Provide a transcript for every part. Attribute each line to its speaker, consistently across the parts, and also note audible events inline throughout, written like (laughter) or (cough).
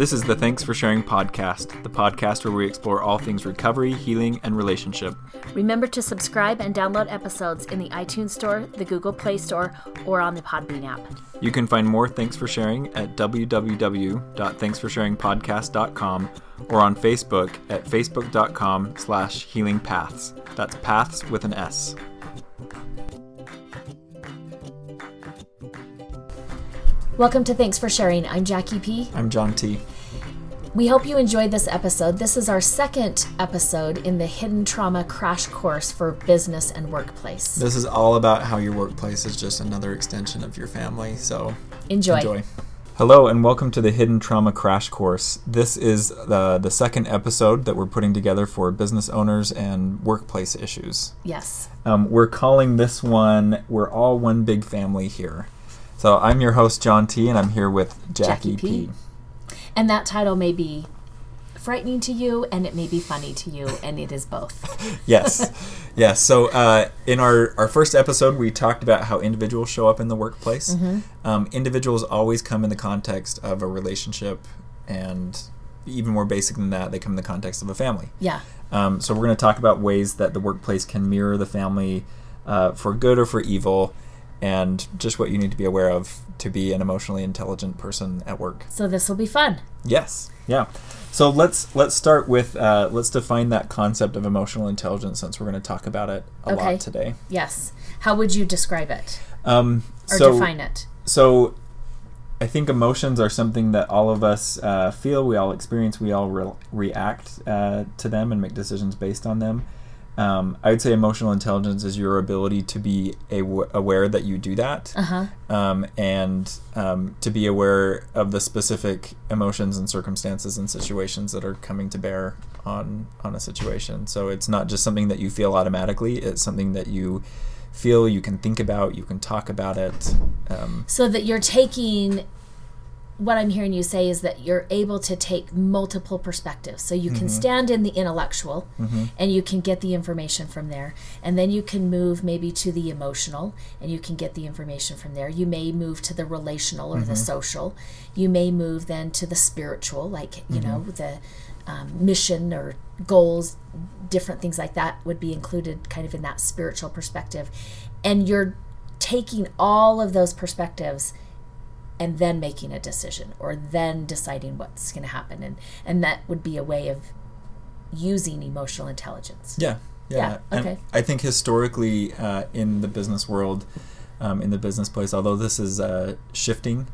Speaker 1: This is the Thanks for Sharing podcast, the podcast where we explore all things recovery, healing, and relationship.
Speaker 2: Remember to subscribe and download episodes in the iTunes Store, the Google Play Store, or on the Podbean app.
Speaker 1: You can find more Thanks for Sharing at www.thanksforsharingpodcast.com or on Facebook at facebook.com slash healing paths. That's paths with an S.
Speaker 2: Welcome to Thanks for Sharing. I'm Jackie P.
Speaker 1: I'm John T.
Speaker 2: We hope you enjoyed this episode. This is our second episode in the Hidden Trauma Crash Course for Business and Workplace.
Speaker 1: This is all about how your workplace is just another extension of your family, so
Speaker 2: Enjoy.
Speaker 1: enjoy. Hello and welcome to the Hidden Trauma Crash Course. This is the, the second episode that we're putting together for business owners and workplace issues.
Speaker 2: Yes.
Speaker 1: Um, we're calling this one "We're All One Big Family Here." So I'm your host John T, and I'm here with Jackie,
Speaker 2: Jackie P.
Speaker 1: P.
Speaker 2: And that title may be frightening to you and it may be funny to you, and it is both. (laughs)
Speaker 1: Yes, yes. So uh, in our our first episode, we talked about how individuals show up in the workplace. Um, individuals always come in the context of a relationship, and even more basic than that, they come in the context of a family.
Speaker 2: Yeah.
Speaker 1: Um, so we're going to talk about ways that the workplace can mirror the family uh, for good or for evil, and just what you need to be aware of to be an emotionally intelligent person at work.
Speaker 2: So this will be fun.
Speaker 1: Yes, yeah. So let's let's start with uh, let's define that concept of emotional intelligence since we're going to talk about it a
Speaker 2: Okay.
Speaker 1: lot today.
Speaker 2: Yes. How would you describe it
Speaker 1: Um,
Speaker 2: or
Speaker 1: so,
Speaker 2: define it?
Speaker 1: So, I think emotions are something that all of us uh, feel, we all experience, we all re- react uh, to them and make decisions based on them. Um, I would say emotional intelligence is your ability to be aw- aware that you do that,
Speaker 2: Uh huh.
Speaker 1: um, and um, to be aware of the specific emotions and circumstances and situations that are coming to bear on on a situation. So it's not just something that you feel automatically; it's something that you feel, you can think about, you can talk about it. Um,
Speaker 2: So that you're taking what I'm hearing you say is that you're able to take multiple perspectives. So you can mm-hmm. stand in the intellectual mm-hmm. and you can get the information from there. And then you can move maybe to the emotional and you can get the information from there. You may move to the relational or the mm-hmm. social. You may move then to the spiritual, like, you know, the um, mission or goals, different things like that would be included kind of in that spiritual perspective. And you're taking all of those perspectives and then making a decision or then deciding what's going to happen and and that would be a way of using emotional intelligence
Speaker 1: Yeah, yeah.
Speaker 2: Yeah, okay.
Speaker 1: I think historically uh, in the business world, um, in the business place, although this is uh, shifting,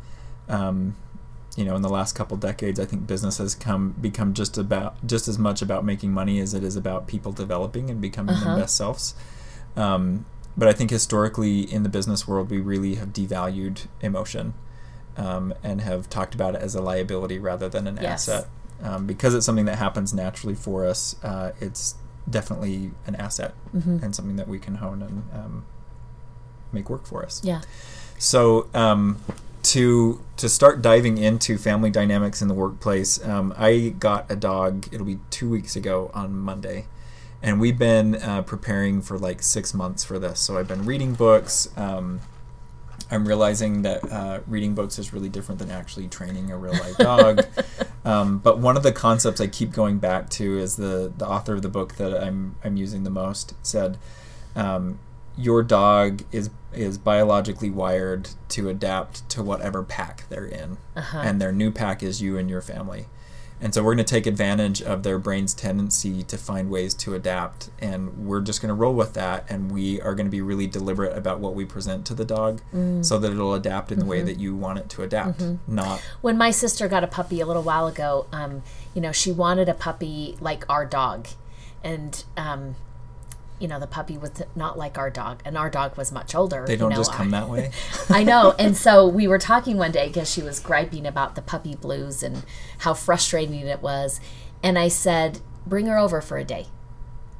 Speaker 1: um, you know, in the last couple decades, I think business has come become just about just as much about making money as it is about people developing and becoming
Speaker 2: Uh-huh.
Speaker 1: their best selves. Um, but I think historically in the business world, we really have devalued emotion um, and have talked about it as a liability rather than an
Speaker 2: Yes.
Speaker 1: asset. Um, because it's something that happens naturally for us, uh, it's definitely an asset
Speaker 2: Mm-hmm.
Speaker 1: and something that we can hone and um, make work for us.
Speaker 2: yeah
Speaker 1: So um, to to start diving into family dynamics in the workplace, um, I got a dog. It'll be two weeks ago on Monday, and we've been uh, preparing for like six months for this. So I've been reading books. Um, I'm realizing that uh, reading books is really different than actually training a real life dog. (laughs) um, but one of the concepts I keep going back to is the the author of the book that I'm I'm using the most said, um, your dog is is biologically wired to adapt to whatever pack they're in,
Speaker 2: Uh-huh.
Speaker 1: and their new pack is you and your family. And so we're going to take advantage of their brain's tendency to find ways to adapt, and we're just going to roll with that. And we are going to be really deliberate about what we present to the dog, so that it'll adapt in the way that you want it to adapt. Not
Speaker 2: when my sister got a puppy a little while ago um, you know she wanted a puppy like our dog and um, you know the puppy was not like our dog and our dog was much older
Speaker 1: they
Speaker 2: you
Speaker 1: don't
Speaker 2: know,
Speaker 1: just come that way. (laughs)
Speaker 2: I know. And so we were talking one day because she was griping about the puppy blues and how frustrating it was. And I said, bring her over for a day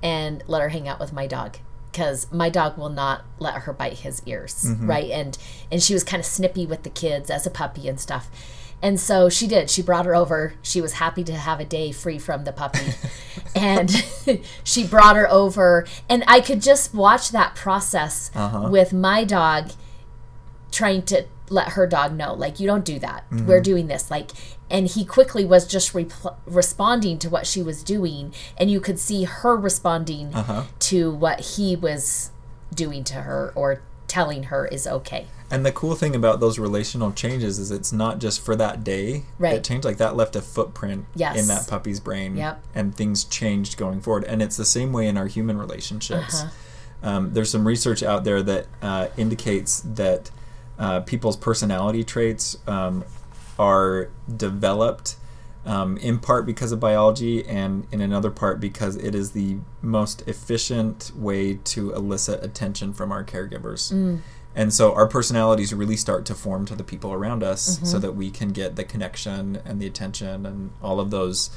Speaker 2: and let her hang out with my dog because my dog will not let her bite his ears mm-hmm. right and and she was kind of snippy with the kids as a puppy and stuff and so she did. She brought her over. She was happy to have a day free from the puppy. (laughs) And (laughs) she brought her over. And i could just watch that process with my dog trying to let her dog know like you don't do that. We're doing this. Like and he quickly was just repl- responding to what she was doing. And you could see her responding
Speaker 1: Uh-huh.
Speaker 2: to what he was doing to her or telling her is okay
Speaker 1: And the cool thing about those relational changes is it's not just for that day.
Speaker 2: Right.
Speaker 1: It changed like that left a footprint
Speaker 2: Yes.
Speaker 1: in that puppy's brain.
Speaker 2: Yep.
Speaker 1: And things changed going forward. And it's the same way in our human relationships.
Speaker 2: Uh-huh.
Speaker 1: Um, there's some research out there that uh, indicates that uh, people's personality traits um, are developed um, in part because of biology and in another part because it is the most efficient way to elicit attention from our caregivers.
Speaker 2: Mm.
Speaker 1: And so our personalities really start to form to the people around us so that we can get the connection and the attention and all of those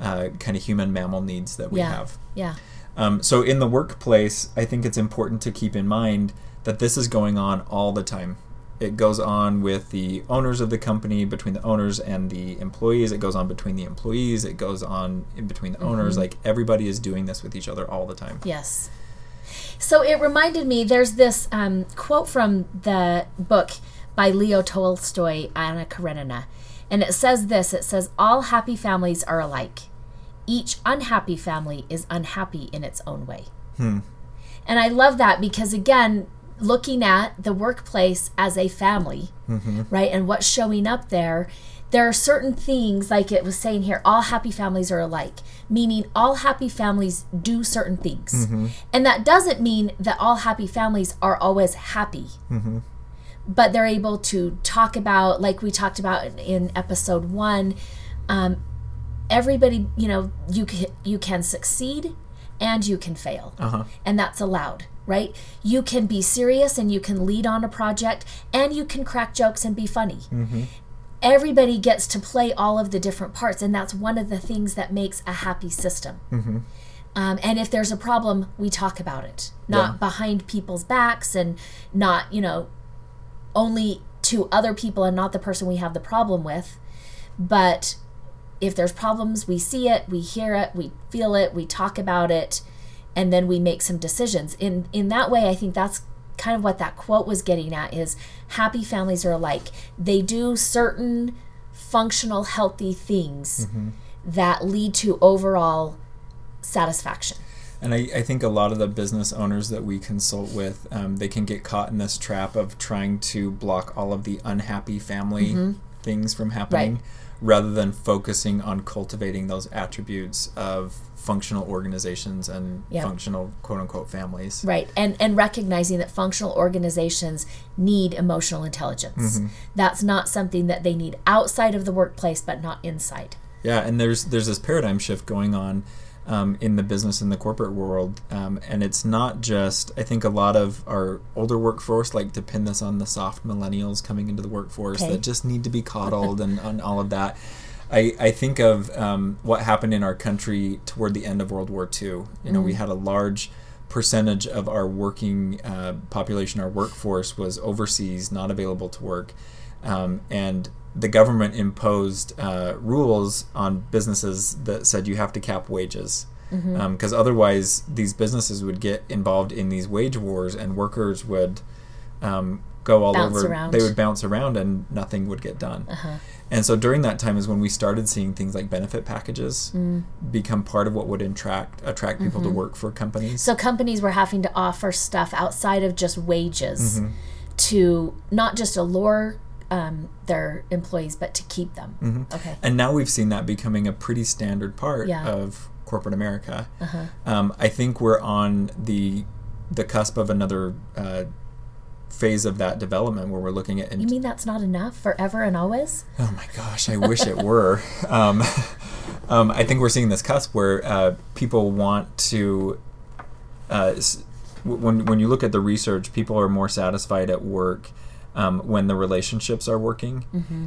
Speaker 1: uh, kind of human mammal needs that we
Speaker 2: yeah
Speaker 1: have.
Speaker 2: yeah
Speaker 1: Um, so in the workplace, I think it's important to keep in mind that this is going on all the time. It goes on with the owners of the company, between the owners and the employees. It goes on between the employees. It goes on in between the owners. Like everybody is doing this with each other all the time.
Speaker 2: Yes. So it reminded me, there's this um, quote from the book by Leo Tolstoy, Anna Karenina. And it says this it says, All happy families are alike. Each unhappy family is unhappy in its own way.
Speaker 1: Hmm.
Speaker 2: And I love that because, again, looking at the workplace as a family, right, and what's showing up there, there are certain things, like it was saying here, all happy families are alike, meaning all happy families do certain things. And that doesn't mean that all happy families are always happy. But they're able to talk about, like we talked about in, in episode one, um, everybody, you know, you can, you can succeed and you can fail
Speaker 1: Uh-huh.
Speaker 2: and that's allowed right? You can be serious and you can lead on a project and you can crack jokes and be funny. Everybody gets to play all of the different parts and that's one of the things that makes a happy system. Um, and if there's a problem we talk about it. Not
Speaker 1: Yeah.
Speaker 2: behind people's backs and not you know only to other people and not the person we have the problem with. But if there's problems we see it we hear it we feel it we talk about it and then we make some decisions. In in that way i think that's kind of what that quote was getting at is happy families are alike. They do certain functional healthy things that lead to overall satisfaction.
Speaker 1: And I, I think a lot of the business owners that we consult with, um, they can get caught in this trap of trying to block all of the unhappy family things from happening rather than focusing on cultivating those attributes of functional organizations and
Speaker 2: Yeah.
Speaker 1: functional quote unquote families.
Speaker 2: Right. And and recognizing that functional organizations need emotional intelligence. That's not something that they need outside of the workplace but not inside.
Speaker 1: Yeah, and there's there's this paradigm shift going on um, in the business and the corporate world, um, and it's not just. I think a lot of our older workforce like to pin this on the soft millennials coming into the workforce
Speaker 2: Okay.
Speaker 1: that just need to be coddled and, and all of that. I, I think of um, what happened in our country toward the end of World War II. You know, we had a large percentage of our working uh, population, our workforce, was overseas, not available to work, um, and the government imposed uh, rules on businesses that said you have to cap wages. Because otherwise, these businesses would get involved in these wage wars, and workers would um, go all
Speaker 2: Bounce
Speaker 1: over.
Speaker 2: around.
Speaker 1: They would bounce around, and nothing would get done. And so during that time is when we started seeing things like benefit packages
Speaker 2: Mm.
Speaker 1: become part of what would attract attract people
Speaker 2: Mm-hmm.
Speaker 1: to work for companies.
Speaker 2: So companies were having to offer stuff outside of just wages
Speaker 1: Mm-hmm.
Speaker 2: to not just allure um, their employees but to keep them.
Speaker 1: Mm-hmm.
Speaker 2: Okay.
Speaker 1: and now we've seen that becoming a pretty standard part
Speaker 2: Yeah.
Speaker 1: of corporate America.
Speaker 2: Uh-huh.
Speaker 1: Um, I think we're on the the cusp of another uh, phase of that development where we're looking at.
Speaker 2: You mean that's not enough forever and always?
Speaker 1: Oh my gosh, I wish it were. (laughs) Um, um, I think we're seeing this cusp where uh, people want to. Uh, when when you look at the research, people are more satisfied at work um, when the relationships are working,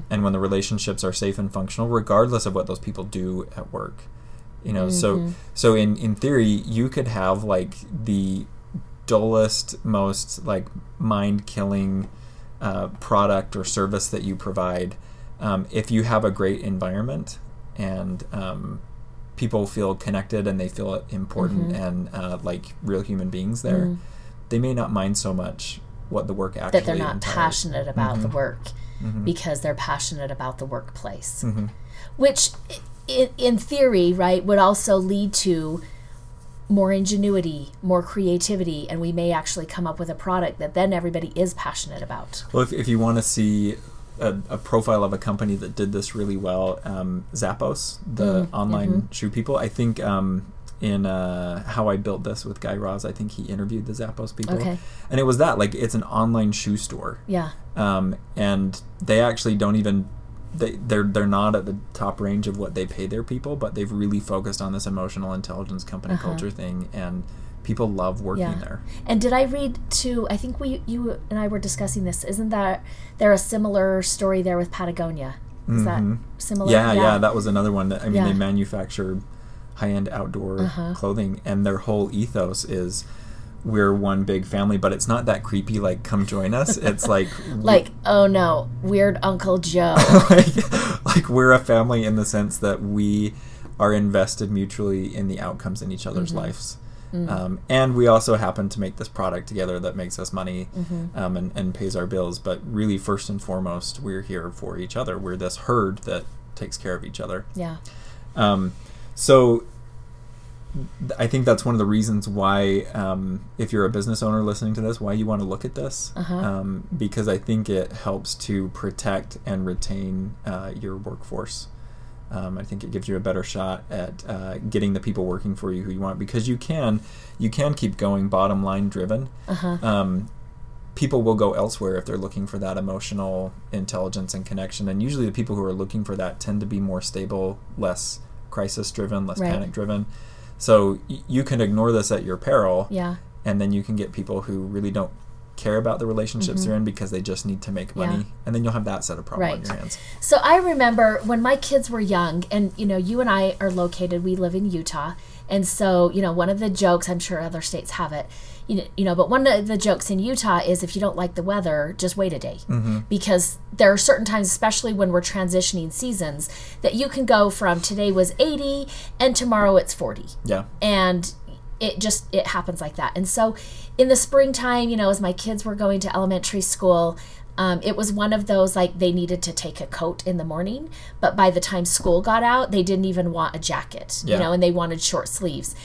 Speaker 1: and when the relationships are safe and functional, regardless of what those people do at work. You know, so so in in theory, you could have like the dullest, most like mind killing uh, product or service that you provide, um, if you have a great environment and um, people feel connected and they feel important and uh, like real human beings there, they may not mind so much what the work actually
Speaker 2: that they're not
Speaker 1: entails.
Speaker 2: passionate about
Speaker 1: Mm-hmm.
Speaker 2: the work because they're passionate about the workplace
Speaker 1: Mm-hmm.
Speaker 2: which in, in theory right would also lead to more ingenuity more creativity and we may actually come up with a product that then everybody is passionate about
Speaker 1: Well, if, if you want to see a, a profile of a company that did this really well, um, Zappos, the
Speaker 2: Mm,
Speaker 1: online
Speaker 2: mm-hmm.
Speaker 1: shoe people, I think um, in uh, How I Built This with Guy Raz, I think he interviewed the Zappos people.
Speaker 2: Okay.
Speaker 1: And it was that, like, it's an online shoe store.
Speaker 2: yeah
Speaker 1: Um, and they actually don't even. They, they're they're not at the top range of what they pay their people, but they've really focused on this emotional intelligence company
Speaker 2: Uh-huh.
Speaker 1: culture thing, and people love working
Speaker 2: Yeah.
Speaker 1: there.
Speaker 2: And did I read too? I think we, you and I were discussing this. Isn't that there a similar story there with Patagonia? Is that similar?
Speaker 1: Mm-hmm. Yeah, yeah, that was another one that I mean
Speaker 2: Yeah.
Speaker 1: they manufacture high-end outdoor
Speaker 2: Uh-huh.
Speaker 1: clothing and their whole ethos is we're one big family, but it's not that creepy like come join us. It's like (laughs)
Speaker 2: like, oh no, weird Uncle Joe. (laughs)
Speaker 1: like, like we're a family in the sense that we are invested mutually in the outcomes in each other's
Speaker 2: Mm-hmm.
Speaker 1: lives.
Speaker 2: Mm.
Speaker 1: Um, and we also happen to make this product together that makes us money
Speaker 2: Mm-hmm.
Speaker 1: um, and, and pays our bills. But really, first and foremost, we're here for each other. We're this herd that takes care of each other.
Speaker 2: yeah.
Speaker 1: Um, so I think that's one of the reasons why, um, if you're a business owner listening to this, why you want to look at this,
Speaker 2: Uh-huh.
Speaker 1: um, because I think it helps to protect and retain uh, your workforce. Um, I think it gives you a better shot at uh, getting the people working for you who you want, because you can, you can keep going bottom line driven.
Speaker 2: Uh-huh.
Speaker 1: Um, people will go elsewhere if they're looking for that emotional intelligence and connection. And usually, the people who are looking for that tend to be more stable, less crisis driven, less
Speaker 2: Right.
Speaker 1: panic driven. So y- you can ignore this at your peril,
Speaker 2: Yeah.
Speaker 1: and then you can get people who really don't care about the relationships they're in because they just need to make money,
Speaker 2: Mm-hmm. Yeah.
Speaker 1: and then you'll have that set of problem on
Speaker 2: Right.
Speaker 1: your hands.
Speaker 2: So I remember when my kids were young, and you know, you and I are located. We live in Utah, and so you know, one of the jokes I'm sure other states have it. You know, but one of the jokes in Utah is if you don't like the weather, just wait a day, because there are certain times, especially when we're transitioning seasons, that you can go from today was 80 and tomorrow it's 40
Speaker 1: Yeah,
Speaker 2: and it just it happens like that. And so in the springtime you know as my kids were going to elementary school um, it was one of those like they needed to take a coat in the morning but by the time school got out they didn't even want a jacket
Speaker 1: Yeah.
Speaker 2: you know and they wanted short sleeves.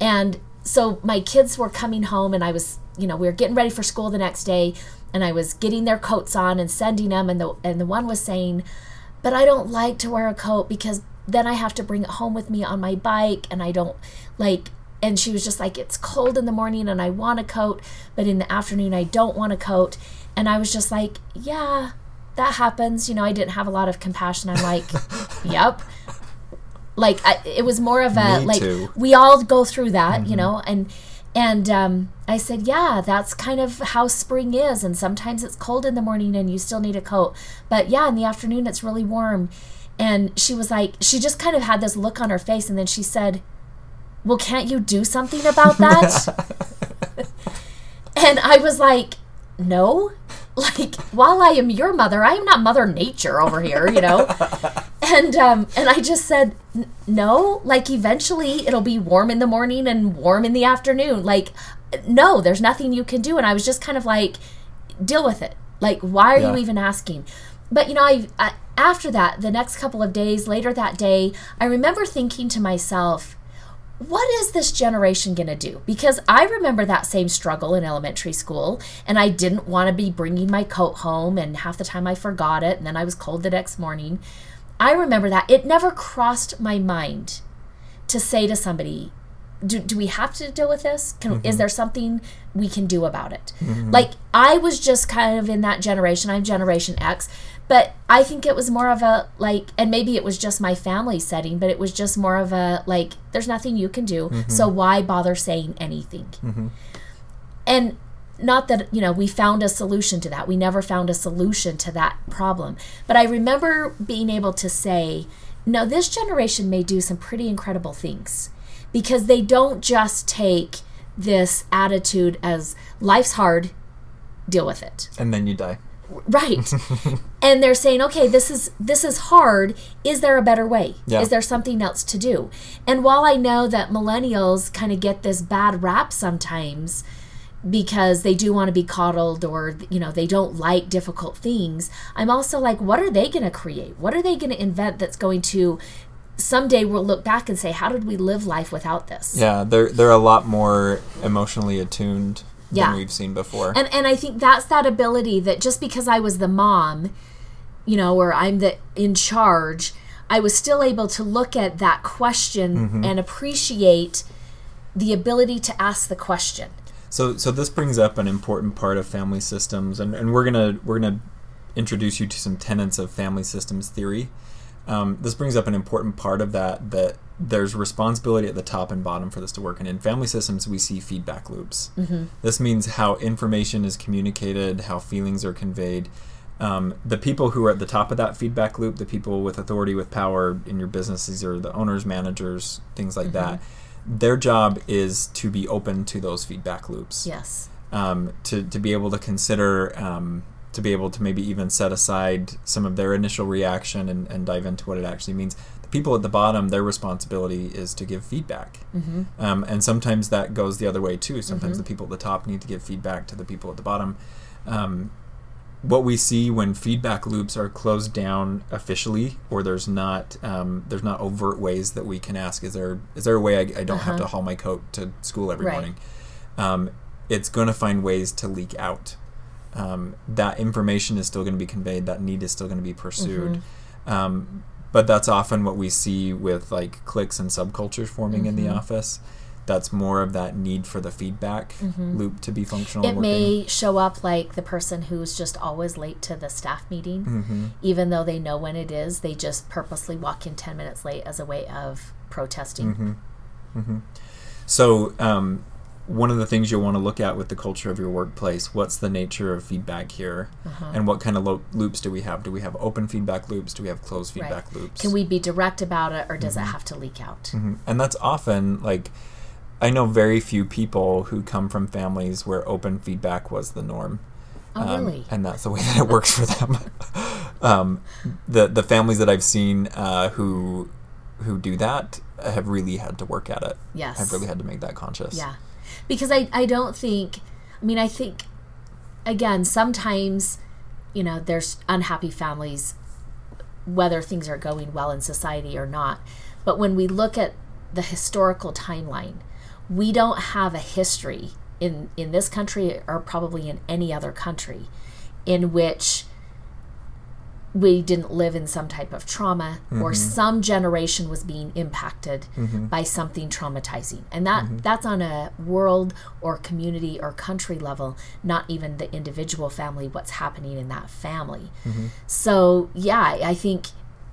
Speaker 2: And so my kids were coming home and i was you know we were getting ready for school the next day and i was getting their coats on and sending them and the and the one was saying but I don't like to wear a coat because then I have to bring it home with me on my bike and I don't like and she was just like it's cold in the morning and I want a coat but in the afternoon I don't want a coat. And I was just like yeah that happens you know I didn't have a lot of compassion I'm like (laughs) yep like I, it was more of a
Speaker 1: Me
Speaker 2: like
Speaker 1: too.
Speaker 2: we all go through that you know and and um, I said, yeah, that's kind of how spring is. And sometimes it's cold in the morning and you still need a coat. But yeah, in the afternoon it's really warm. And she was like, she just kind of had this look on her face. And then she said, well, can't you do something about that? (laughs) and I was like, no. (laughs) Like, while I am your mother, I am not Mother Nature over here, you know? (laughs) and um, and I just said "N- no. Like eventually it'll be warm in the morning and warm in the afternoon. Like no, there's nothing you can do. And I was just kind of like, deal with it. Like why are
Speaker 1: Yeah.
Speaker 2: you even asking? But you know, I, I after that, the next couple of days later that day, I remember thinking to myself, what is this generation going to do? Because I remember that same struggle in elementary school, and I didn't want to be bringing my coat home, and half the time I forgot it, and then I was cold the next morning. I remember that. It never crossed my mind to say to somebody, do, do we have to deal with this? Can, Is mm-hmm. there something we can do about it? Mm-hmm. Like, I was just kind of in that generation. I'm Generation X. But I think it was more of a, like, and maybe it was just my family setting, but it was just more of a, like, there's nothing you can do. So mm-hmm. why bother saying anything? And not that you know we found a solution to that. We never found a solution to that problem. But i remember being able to say no this generation may do some pretty incredible things because they don't just take this attitude as life's hard deal with it.
Speaker 1: And then you die.
Speaker 2: right. (laughs) And they're saying okay this is this is hard. Is there a better way?
Speaker 1: Yeah.
Speaker 2: is there something else to do? And while i know that millennials kind of get this bad rap sometimes because they do want to be coddled or you know they don't like difficult things i'm also like what are they going to create what are they going to invent that's going to someday we'll look back and say how did we live life without this
Speaker 1: Yeah, they're they're a lot more emotionally attuned
Speaker 2: Yeah.
Speaker 1: than we've seen before.
Speaker 2: and and i think that's that ability that just because i was the mom you know or i'm the in charge i was still able to look at that question mm-hmm. and appreciate the ability to ask the question
Speaker 1: So so this brings up an important part of family systems, and, and we're gonna we're gonna introduce you to some tenets of family systems theory. Um, this brings up an important part of that that there's responsibility at the top and bottom for this to work. And in family systems, we see feedback loops. This means how information is communicated, how feelings are conveyed. Um, the people who are at the top of that feedback loop, the people with authority, with power in your businesses these are the owners, managers, things like that. Their job is to be open to those feedback loops.
Speaker 2: Yes.
Speaker 1: Um, to, to be able to consider um, to be able to maybe even set aside some of their initial reaction and, and dive into what it actually means. The people at the bottom their responsibility is to give feedback.
Speaker 2: Mm-hmm.
Speaker 1: um, and sometimes that goes the other way too. Sometimes the people at the top need to give feedback to the people at the bottom. Um, what we see when feedback loops are closed down officially or there's not um, there's not overt ways that we can ask is there is there a way I, I don't have to haul my coat to school every
Speaker 2: Right.
Speaker 1: morning? Um, it's going to find ways to leak out. Um, that information is still going to be conveyed that need is still going to be pursued. Um, but that's often what we see with like cliques and subcultures forming in the office that's more of that need for the feedback loop to be functional
Speaker 2: it may show up like the person who's just always late to the staff meeting
Speaker 1: Mm-hmm.
Speaker 2: even though they know when it is they just purposely walk in 10 minutes late as a way of protesting
Speaker 1: Mm-hmm. So, um, one of the things you'll want to look at with the culture of your workplace, what's the nature of feedback here?
Speaker 2: Uh-huh.
Speaker 1: And what kind of lo- loops do we have? Do we have open feedback loops? Do we have closed
Speaker 2: Right.
Speaker 1: feedback loops?
Speaker 2: can we be direct about it or does
Speaker 1: Mm-hmm.
Speaker 2: it have to leak out
Speaker 1: Mhm. And that's often like, I know very few people who come from families where open feedback was the norm.
Speaker 2: oh
Speaker 1: Um,
Speaker 2: really
Speaker 1: and that's the way that it works for them. (laughs) um, the the families that I've seen uh, who who do that have really had to work at it.
Speaker 2: Yes.
Speaker 1: have really had to make that conscious.
Speaker 2: Yeah. Because I, I don't think, I mean, I think, again, sometimes, you know, there's unhappy families, whether things are going well in society or not. But when we look at the historical timeline, we don't have a history in, in this country or probably in any other country in which we didn't live in some type of trauma or mm-hmm. some generation was being impacted mm-hmm. by something traumatizing. And that mm-hmm. that's on a world or community or country level not even the individual family what's happening in that family. So yeah i think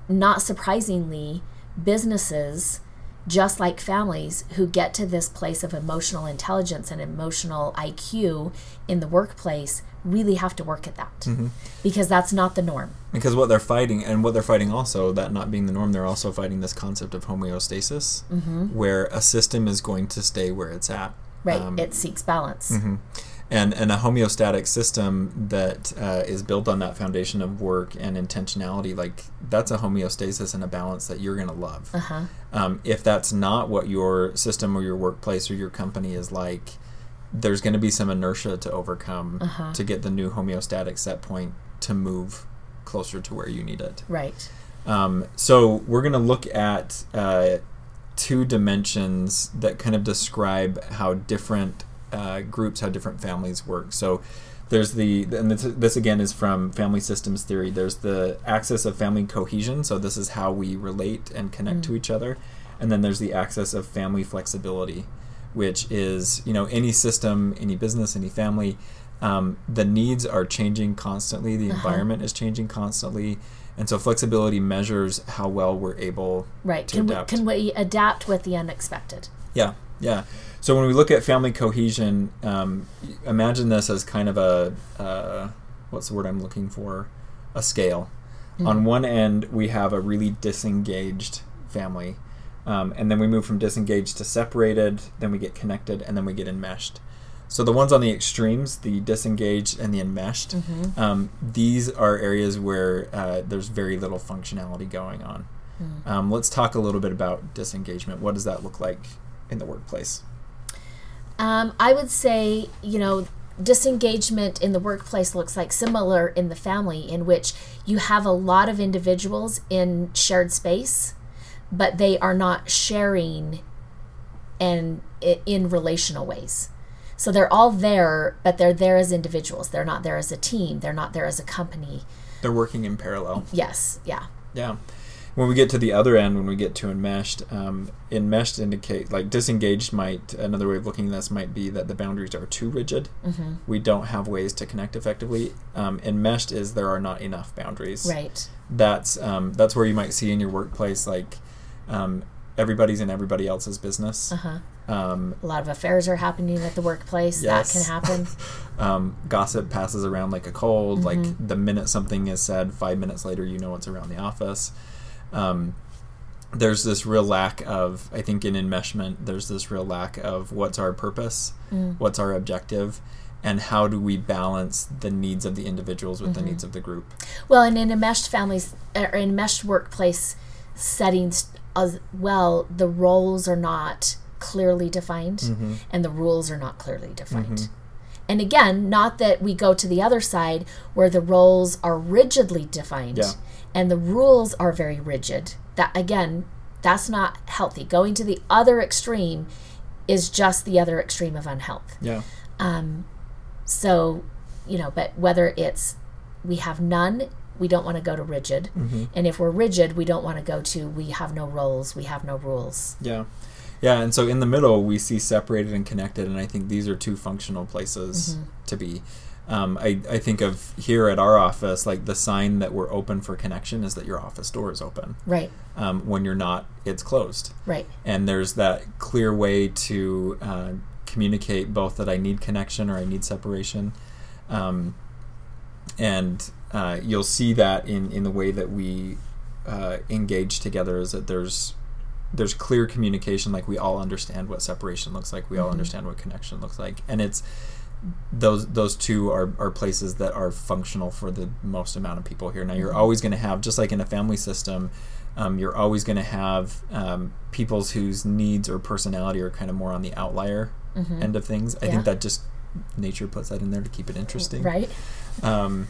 Speaker 2: not surprisingly businesses just like families who get to this place of emotional intelligence and emotional IQ in the workplace really have to work at that mm-hmm. because that's not the norm.
Speaker 1: Because what they're fighting, and what they're fighting also, that not being the norm, they're also fighting this concept of homeostasis, mm-hmm. where a system is going to stay where it's at.
Speaker 2: Right.
Speaker 1: Um,
Speaker 2: it seeks balance. Mm-hmm.
Speaker 1: And and a homeostatic system that uh, is built on that foundation of work and intentionality like that's a homeostasis and a balance that you're going to love
Speaker 2: Uh-huh.
Speaker 1: um, if that's not what your system or your workplace or your company is like there's going to be some inertia to overcome
Speaker 2: Uh-huh.
Speaker 1: to get the new homeostatic set point to move closer to where you need it
Speaker 2: Right.
Speaker 1: um, so we're going to look at uh, two dimensions that kind of describe how different uh, groups, how different families work. So there's the, and this, this again is from family systems theory. There's the axis of family cohesion. So this is how we relate and connect to each other. And then there's the axis of family flexibility, which is, you know, any system, any business, any family. Um, the needs are changing constantly. The environment is changing constantly, and so flexibility measures how well we're able
Speaker 2: Right.
Speaker 1: to
Speaker 2: Can we, can we adapt with the unexpected?
Speaker 1: Yeah, yeah. So when we look at family cohesion, um, imagine this as kind of a uh, what's the word I'm looking for? A scale. On one end, we have a really disengaged family, um, and then we move from disengaged to separated. Then we get connected, and then we get enmeshed. So the ones on the extremes, the disengaged and the enmeshed, um, these are areas where uh, there's very little functionality going on. Um, let's talk a little bit about disengagement. What does that look like in the workplace?
Speaker 2: Um, I would say, you know, disengagement in the workplace looks like similar in the family, in which you have a lot of individuals in shared space, but they are not sharing and in relational ways. So they're all there, but they're there as individuals. They're not there as a team. They're not there as a company.
Speaker 1: They're working in parallel.
Speaker 2: Yes. Yeah.
Speaker 1: Yeah when we get to the other end, when we get to enmeshed, um, enmeshed indicate like disengaged might another way of looking at this might be that the boundaries are too rigid. Mm-hmm. We don't have ways to connect effectively. Um, enmeshed is there are not enough boundaries.
Speaker 2: Right.
Speaker 1: That's um, that's where you might see in your workplace like um, everybody's in everybody else's business.
Speaker 2: Uh-huh. Um, a lot of affairs are happening at the workplace. Yes. That can happen. (laughs)
Speaker 1: um, gossip passes around like a cold. Mm-hmm. Like the minute something is said, five minutes later, you know it's around the office um, there's this real lack of i think in enmeshment there's this real lack of what's our purpose mm. what's our objective and how do we balance the needs of the individuals with mm-hmm. the needs of the group
Speaker 2: well and in enmeshed families or in enmeshed workplace settings as well the roles are not clearly defined mm-hmm. and the rules are not clearly defined mm-hmm. and again not that we go to the other side where the roles are rigidly defined yeah and the rules are very rigid. That again, that's not healthy. Going to the other extreme is just the other extreme of unhealth.
Speaker 1: Yeah.
Speaker 2: Um, so, you know, but whether it's we have none, we don't want to go to rigid, mm-hmm. and if we're rigid, we don't want to go to we have no roles, we have no rules.
Speaker 1: Yeah. Yeah, and so in the middle we see separated and connected, and I think these are two functional places mm-hmm. to be. Um, I, I think of here at our office, like the sign that we're open for connection is that your office door is open.
Speaker 2: Right.
Speaker 1: Um, when you're not, it's closed.
Speaker 2: Right.
Speaker 1: And there's that clear way to uh, communicate both that I need connection or I need separation. Um, and uh, you'll see that in, in the way that we uh, engage together is that there's there's clear communication like we all understand what separation looks like we mm-hmm. all understand what connection looks like and it's those those two are, are places that are functional for the most amount of people here. Now you're mm-hmm. always going to have just like in a family system, um, you're always going to have um, people's whose needs or personality are kind of more on the outlier mm-hmm. end of things. I yeah. think that just nature puts that in there to keep it interesting,
Speaker 2: right?
Speaker 1: Um,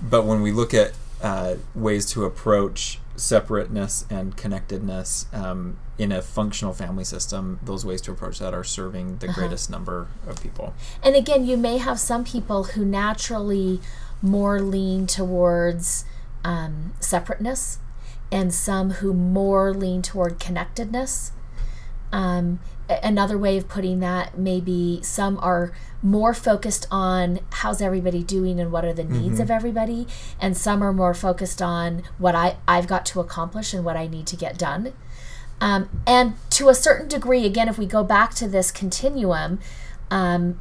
Speaker 1: but when we look at uh, ways to approach separateness and connectedness um, in a functional family system, those ways to approach that are serving the uh-huh. greatest number of people.
Speaker 2: And again, you may have some people who naturally more lean towards um, separateness, and some who more lean toward connectedness. Um, another way of putting that maybe some are more focused on how's everybody doing and what are the needs mm-hmm. of everybody and some are more focused on what I, i've got to accomplish and what i need to get done. Um, and to a certain degree again if we go back to this continuum um,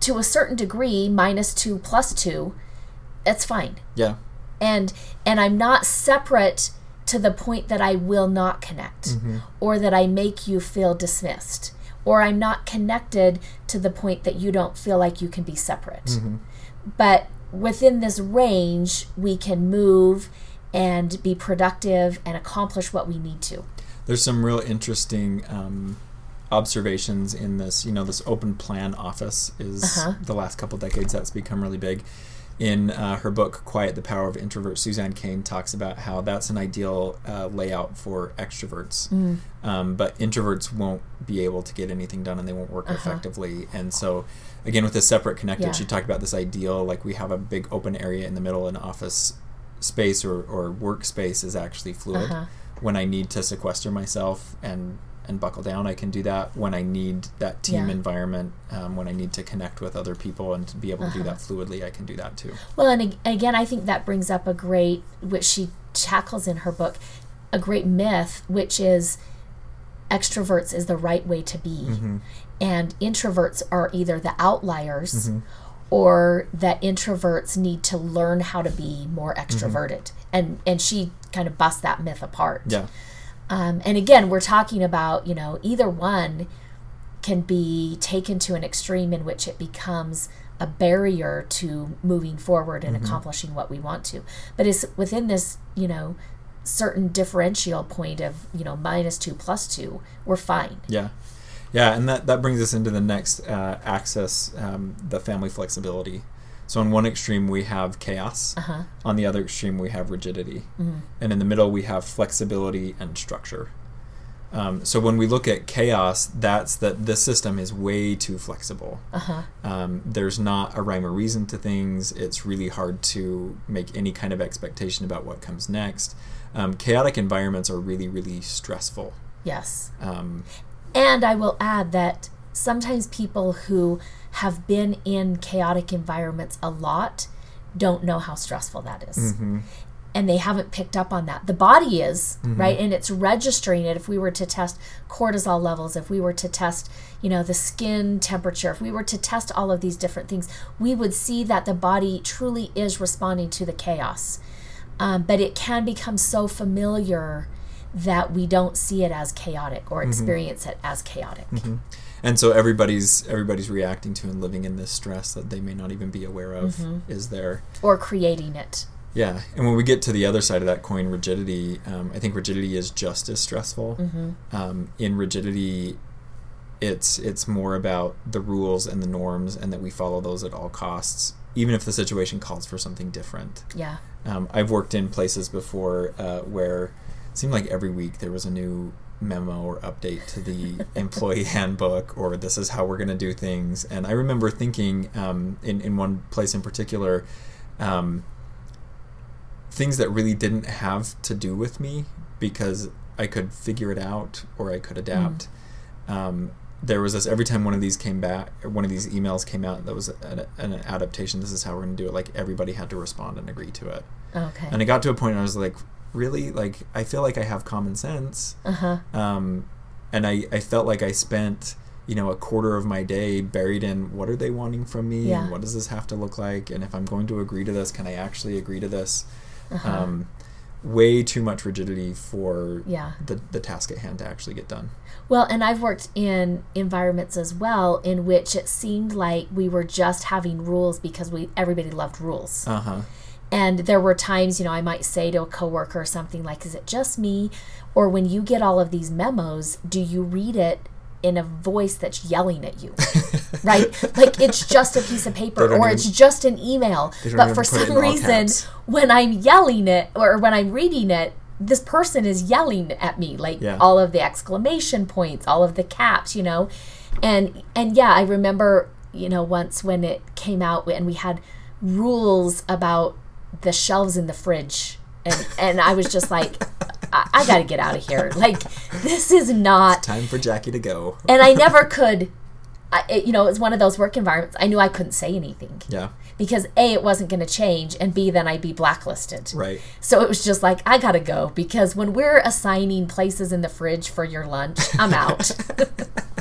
Speaker 2: to a certain degree minus two plus two that's fine.
Speaker 1: Yeah.
Speaker 2: And and i'm not separate to the point that I will not connect mm-hmm. or that I make you feel dismissed or I'm not connected to the point that you don't feel like you can be separate. Mm-hmm. But within this range, we can move and be productive and accomplish what we need to.
Speaker 1: There's some real interesting um, observations in this. You know, this open plan office is uh-huh. the last couple decades that's become really big in uh, her book quiet the power of introverts Susan Cain talks about how that's an ideal uh, layout for extroverts mm. um, but introverts won't be able to get anything done and they won't work uh-huh. effectively and so again with this separate connected yeah. she talked about this ideal like we have a big open area in the middle an office space or, or workspace is actually fluid uh-huh. when i need to sequester myself and and buckle down. I can do that when I need that team yeah. environment, um, when I need to connect with other people and to be able uh-huh. to do that uh-huh. fluidly. I can do that too.
Speaker 2: Well, and again, I think that brings up a great, which she tackles in her book, a great myth, which is extroverts is the right way to be, mm-hmm. and introverts are either the outliers. Mm-hmm. Or that introverts need to learn how to be more mm-hmm. extroverted, mm-hmm. and and she kind of busts that myth apart.
Speaker 1: Yeah.
Speaker 2: Um, and again, we're talking about, you know, either one can be taken to an extreme in which it becomes a barrier to moving forward and mm-hmm. accomplishing what we want to. But it's within this, you know, certain differential point of, you know, minus two plus two, we're fine.
Speaker 1: Yeah. Yeah, and that, that brings us into the next uh, axis, um, the family flexibility. So on one extreme we have chaos.
Speaker 2: Uh-huh.
Speaker 1: On the other extreme we have rigidity,
Speaker 2: Mm-hmm.
Speaker 1: and in the middle we have flexibility and structure. Um, so when we look at chaos, that's that this system is way too flexible.
Speaker 2: Uh-huh.
Speaker 1: Um, there's not a rhyme or reason to things. It's really hard to make any kind of expectation about what comes next. Um, chaotic environments are really, really stressful.
Speaker 2: Yes.
Speaker 1: Um,
Speaker 2: And I will add that sometimes people who have been in chaotic environments a lot don't know how stressful that is. And they haven't picked up on that. The body is, right? And it's registering it. If we were to test cortisol levels, if we were to test, you know, the skin temperature, if we were to test all of these different things, we would see that the body truly is responding to the chaos. Um, but it can become so familiar that we don't see it as chaotic or experience it as chaotic.
Speaker 1: and so everybody's everybody's reacting to and living in this stress that they may not even be aware of is there.
Speaker 2: Or creating it.
Speaker 1: Yeah, and when we get to the other side of that coin, rigidity, um, I think rigidity is just as stressful. Um, in rigidity, it's it's more about the rules and the norms, and that we follow those at all costs, even if the situation calls for something different.
Speaker 2: Yeah.
Speaker 1: Um, I've worked in places before uh, where seemed like every week there was a new memo or update to the (laughs) employee handbook, or this is how we're going to do things. And I remember thinking um, in in one place in particular. Um, things that really didn't have to do with me because I could figure it out or I could adapt. Um, there was this every time one of these came back, one of these emails came out that was an, an adaptation. This is how we're going to do it. Like everybody had to respond and agree to it.
Speaker 2: Okay.
Speaker 1: And it got to a point where I was like, really? Like I feel like I have common sense.
Speaker 2: Uh huh.
Speaker 1: Um, and I, I felt like I spent you know a quarter of my day buried in what are they wanting from me
Speaker 2: Yeah.
Speaker 1: and what does this have to look like and if I'm going to agree to this can I actually agree to this
Speaker 2: Uh-huh.
Speaker 1: um, way too much rigidity for
Speaker 2: Yeah.
Speaker 1: the, the task at hand to actually get done
Speaker 2: Well, and I've worked in environments as well in which it seemed like we were just having rules because we everybody loved rules.
Speaker 1: uh-huh
Speaker 2: And there were times, you know, I might say to a coworker or something like, "Is it just me?" Or when you get all of these memos, do you read it in a voice that's yelling at you? (laughs) right? Like it's just a piece of paper or
Speaker 1: even-
Speaker 2: it's just an email. But for some reason, when I'm yelling it or when I'm reading it, this person is yelling at me like
Speaker 1: Yeah.
Speaker 2: all of the exclamation points, all of the caps, you know. And and yeah, I remember, you know, once when it came out and we had rules about the shelves in the fridge. And and I was just like I, I got to get out of here. Like this is not
Speaker 1: time for Jackie to go
Speaker 2: and I never could. I, it, you know, it was one of those work environments. I knew I couldn't say anything
Speaker 1: yeah
Speaker 2: because a it wasn't going to change, and b then I'd be blacklisted.
Speaker 1: right
Speaker 2: So it was just like I gotta go because when we're assigning places in the fridge for your lunch, I'm out. (laughs) (laughs)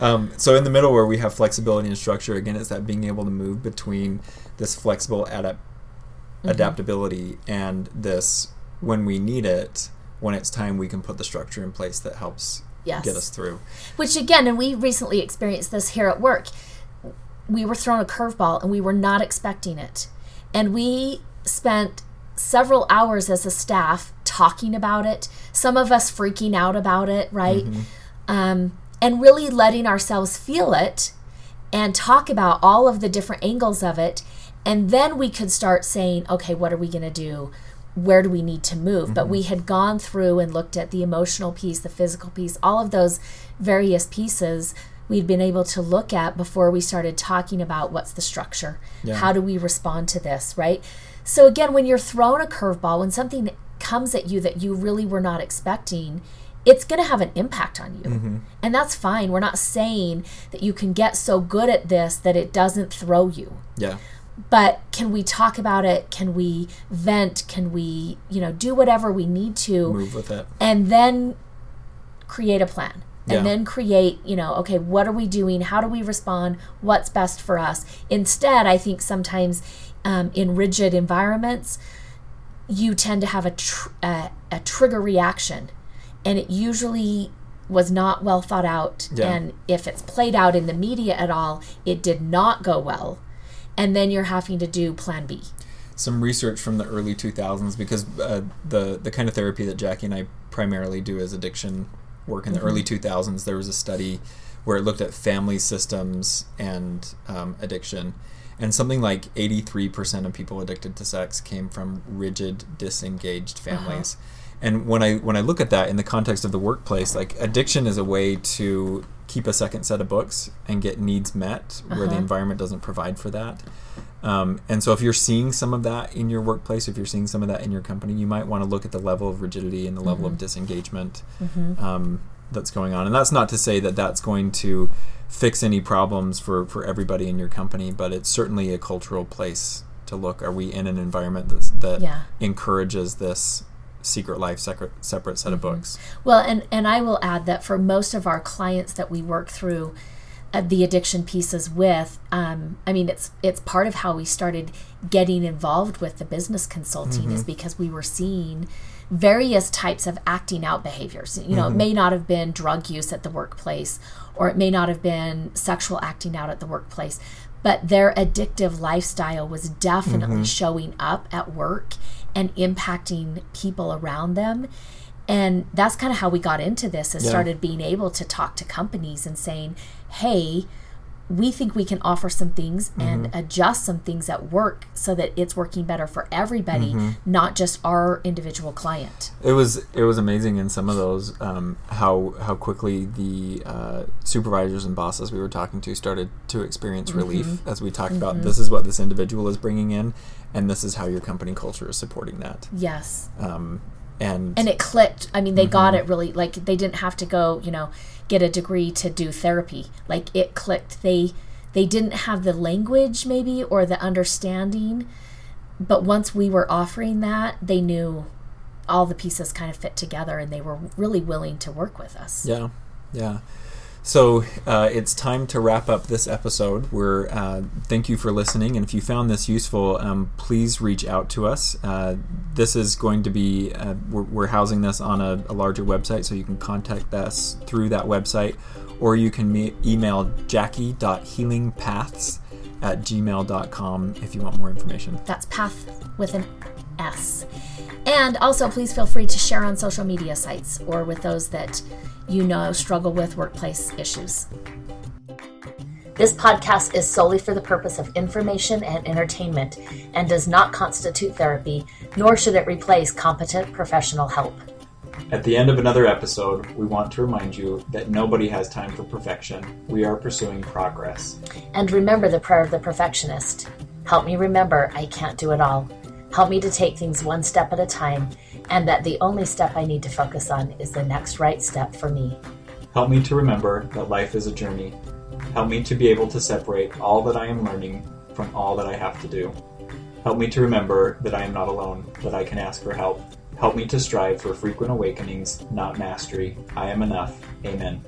Speaker 1: Um, so in the middle where we have flexibility and structure, again, it's that being able to move between this flexible adap- adaptability and this when we need it, when it's time, we can put the structure in place that helps
Speaker 2: Yes.
Speaker 1: get us through.
Speaker 2: Which again, and we recently experienced this here at work. We were thrown a curveball and we were not expecting it. And we spent several hours as a staff talking about it, some of us freaking out about it, right? Um, and really letting ourselves feel it and talk about all of the different angles of it. And then we could start saying, okay, what are we going to do? Where do we need to move? But we mm-hmm. had gone through and looked at the emotional piece, the physical piece, all of those various pieces we'd been able to look at before we started talking about what's the structure.
Speaker 1: Yeah.
Speaker 2: How do we respond to this, right? So, again, when you're thrown a curveball, when something comes at you that you really were not expecting, it's going to have an impact on you. And that's fine. We're not saying that you can get so good at this that it doesn't throw you.
Speaker 1: Yeah.
Speaker 2: But can we talk about it? Can we vent? Can we, you know, do whatever we need to
Speaker 1: Move with it.
Speaker 2: and then create a plan?
Speaker 1: Yeah.
Speaker 2: And then create, you know, okay, what are we doing? How do we respond? What's best for us? Instead, I think sometimes um, in rigid environments, you tend to have a, tr- a, a trigger reaction, and it usually was not well thought out.
Speaker 1: Yeah.
Speaker 2: And if it's played out in the media at all, it did not go well. And then you're having to do plan B.
Speaker 1: Some research from the early 2000s because uh, the the kind of therapy that Jackie and I primarily do is addiction work in the early 2000s. There was a study where it looked at family systems and um, addiction, and something like 83% of people addicted to sex came from rigid, disengaged families. And when I when I look at that in the context of the workplace, like addiction is a way to keep a second set of books and get needs met where the
Speaker 2: Uh-huh.
Speaker 1: environment doesn't provide for that. Um, and so, if you're seeing some of that in your workplace, if you're seeing some of that in your company, you might want to look at the level of rigidity and the level of disengagement um, that's going on. And that's not to say that that's going to fix any problems for, for everybody in your company, but it's certainly a cultural place to look. Are we in an environment that's, that
Speaker 2: Yeah.
Speaker 1: encourages this secret life, separate, separate set of books?
Speaker 2: Well, and and I will add that for most of our clients that we work through uh, the addiction pieces with, um, I mean, it's it's part of how we started getting involved with the business consulting is because we were seeing various types of acting out behaviors. You know, it may not have been drug use at the workplace, or it may not have been sexual acting out at the workplace. But their addictive lifestyle was definitely showing up at work and impacting people around them and that's kind of how we got into this is
Speaker 1: Yeah.
Speaker 2: started being able to talk to companies and saying hey we think we can offer some things and adjust some things at work so that it's working better for everybody not just our individual client.
Speaker 1: It was it was amazing in some of those um, how how quickly the uh, supervisors and bosses we were talking to started to experience relief as we talked about this is what this individual is bringing in and this is how your company culture is supporting that.
Speaker 2: Yes.
Speaker 1: Um, and,
Speaker 2: and it clicked. I mean they got it really like they didn't have to go you know get a degree to do therapy. Like it clicked. They they didn't have the language maybe or the understanding but once we were offering that they knew all the pieces kind of fit together and they were really willing to work with us.
Speaker 1: Yeah, yeah. So uh, it's time to wrap up this episode. We're uh, thank you for listening, and if you found this useful, um, please reach out to us. Uh, this is going to be uh, we're, we're housing this on a, a larger website, so you can contact us through that website, or you can me- email jackie.healingpaths at gmail.com if you want more information.
Speaker 2: that's path with an s and also please feel free to share on social media sites or with those that you know struggle with workplace issues This podcast is solely for the purpose of information and entertainment and does not constitute therapy, nor should it replace competent professional help.
Speaker 1: At the end of another episode, we want to remind you that nobody has time for perfection. We are pursuing progress.
Speaker 2: And remember the prayer of the perfectionist Help me remember I can't do it all. Help me to take things one step at a time, and that the only step I need to focus on is the next right step for me.
Speaker 1: Help me to remember that life is a journey. Help me to be able to separate all that I am learning from all that I have to do. Help me to remember that I am not alone, that I can ask for help. Help me to strive for frequent awakenings, not mastery. I am enough. Amen.